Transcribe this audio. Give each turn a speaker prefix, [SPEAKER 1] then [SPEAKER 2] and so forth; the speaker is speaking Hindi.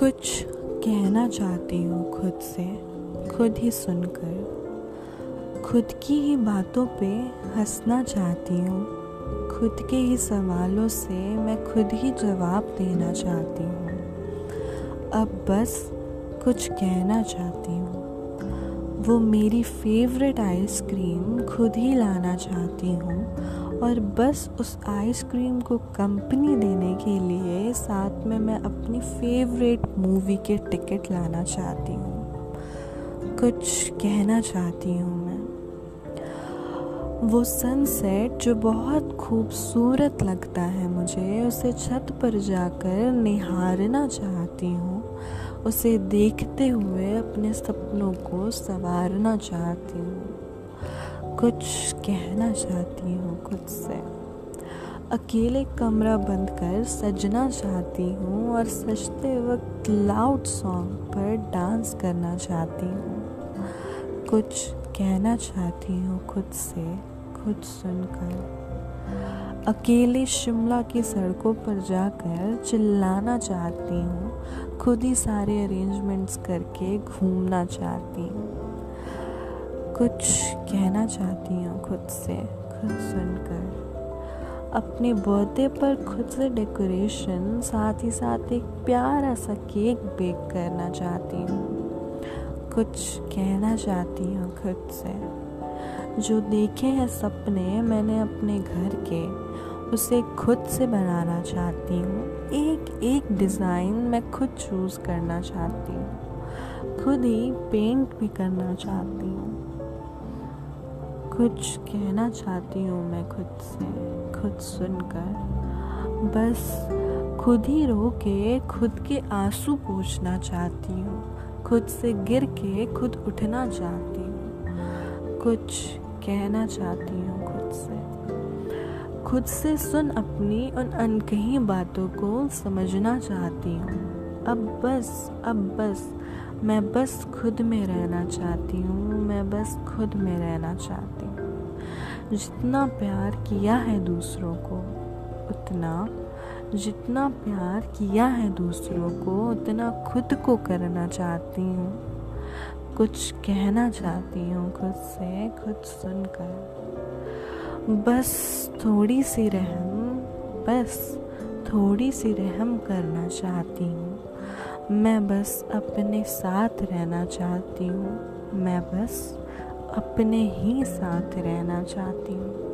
[SPEAKER 1] कुछ कहना चाहती हूँ खुद से, खुद ही सुनकर। खुद की ही बातों पे हंसना चाहती हूँ। खुद के ही सवालों से मैं खुद ही जवाब देना चाहती हूँ। अब बस कुछ कहना चाहती हूँ। वो मेरी फेवरेट आइसक्रीम खुद ही लाना चाहती हूँ और बस उस आइसक्रीम को कंपनी देने के लिए साथ में मैं अपनी फेवरेट मूवी के टिकट लाना चाहती हूँ। कुछ कहना चाहती हूँ मैं। वो सनसेट जो बहुत खूबसूरत लगता है मुझे, उसे छत पर जाकर निहारना चाहती हूँ। उसे देखते हुए अपने सपनों को संवारना चाहती हूँ। कुछ कहना चाहती हूँ खुद से। अकेले कमरा बंद कर सजना चाहती हूँ और सजते वक्त लाउड सॉन्ग पर डांस करना चाहती हूँ। कुछ कहना चाहती हूँ खुद से, खुद सुनकर। अकेले शिमला की सड़कों पर जाकर चिल्लाना चाहती हूँ, खुद ही सारे अरेंजमेंट्स करके घूमना चाहती हूँ। कुछ कहना चाहती हूँ खुद से, खुद सुनकर। अपने बर्थडे पर खुद से डेकोरेशन, साथ ही साथ एक प्यारा सा केक बेक करना चाहती हूँ। कुछ कहना चाहती हूँ खुद से। जो देखे हैं सपने मैंने अपने घर के, उसे खुद से बनाना चाहती हूँ। एक एक डिज़ाइन मैं खुद चूज़ करना चाहती हूँ। खुद ही पेंट भी करना चाहती हूँ। कुछ कहना चाहती हूँ मैं खुद से, खुद सुनकर। बस खुद ही रो के, खुद के आँसू पूछना चाहती हूँ। खुद से गिर के, खुद उठना चाहती हूँ। कुछ कहना चाहती हूँ खुद से। खुद से सुन अपनी उन अनकही बातों को समझना चाहती हूँ। अब बस अब बस मैं बस खुद में रहना चाहती हूँ, मैं बस खुद में रहना चाहती हूँ। जितना प्यार किया है दूसरों को, उतना, जितना प्यार किया है दूसरों को, उतना खुद को करना चाहती हूँ। कुछ कहना चाहती हूँ खुद से, खुद सुनकर। बस थोड़ी सी रहम, बस थोड़ी सी रहम करना चाहती हूँ। मैं बस अपने साथ रहना चाहती हूँ। मैं बस अपने ही साथ रहना चाहती हूँ।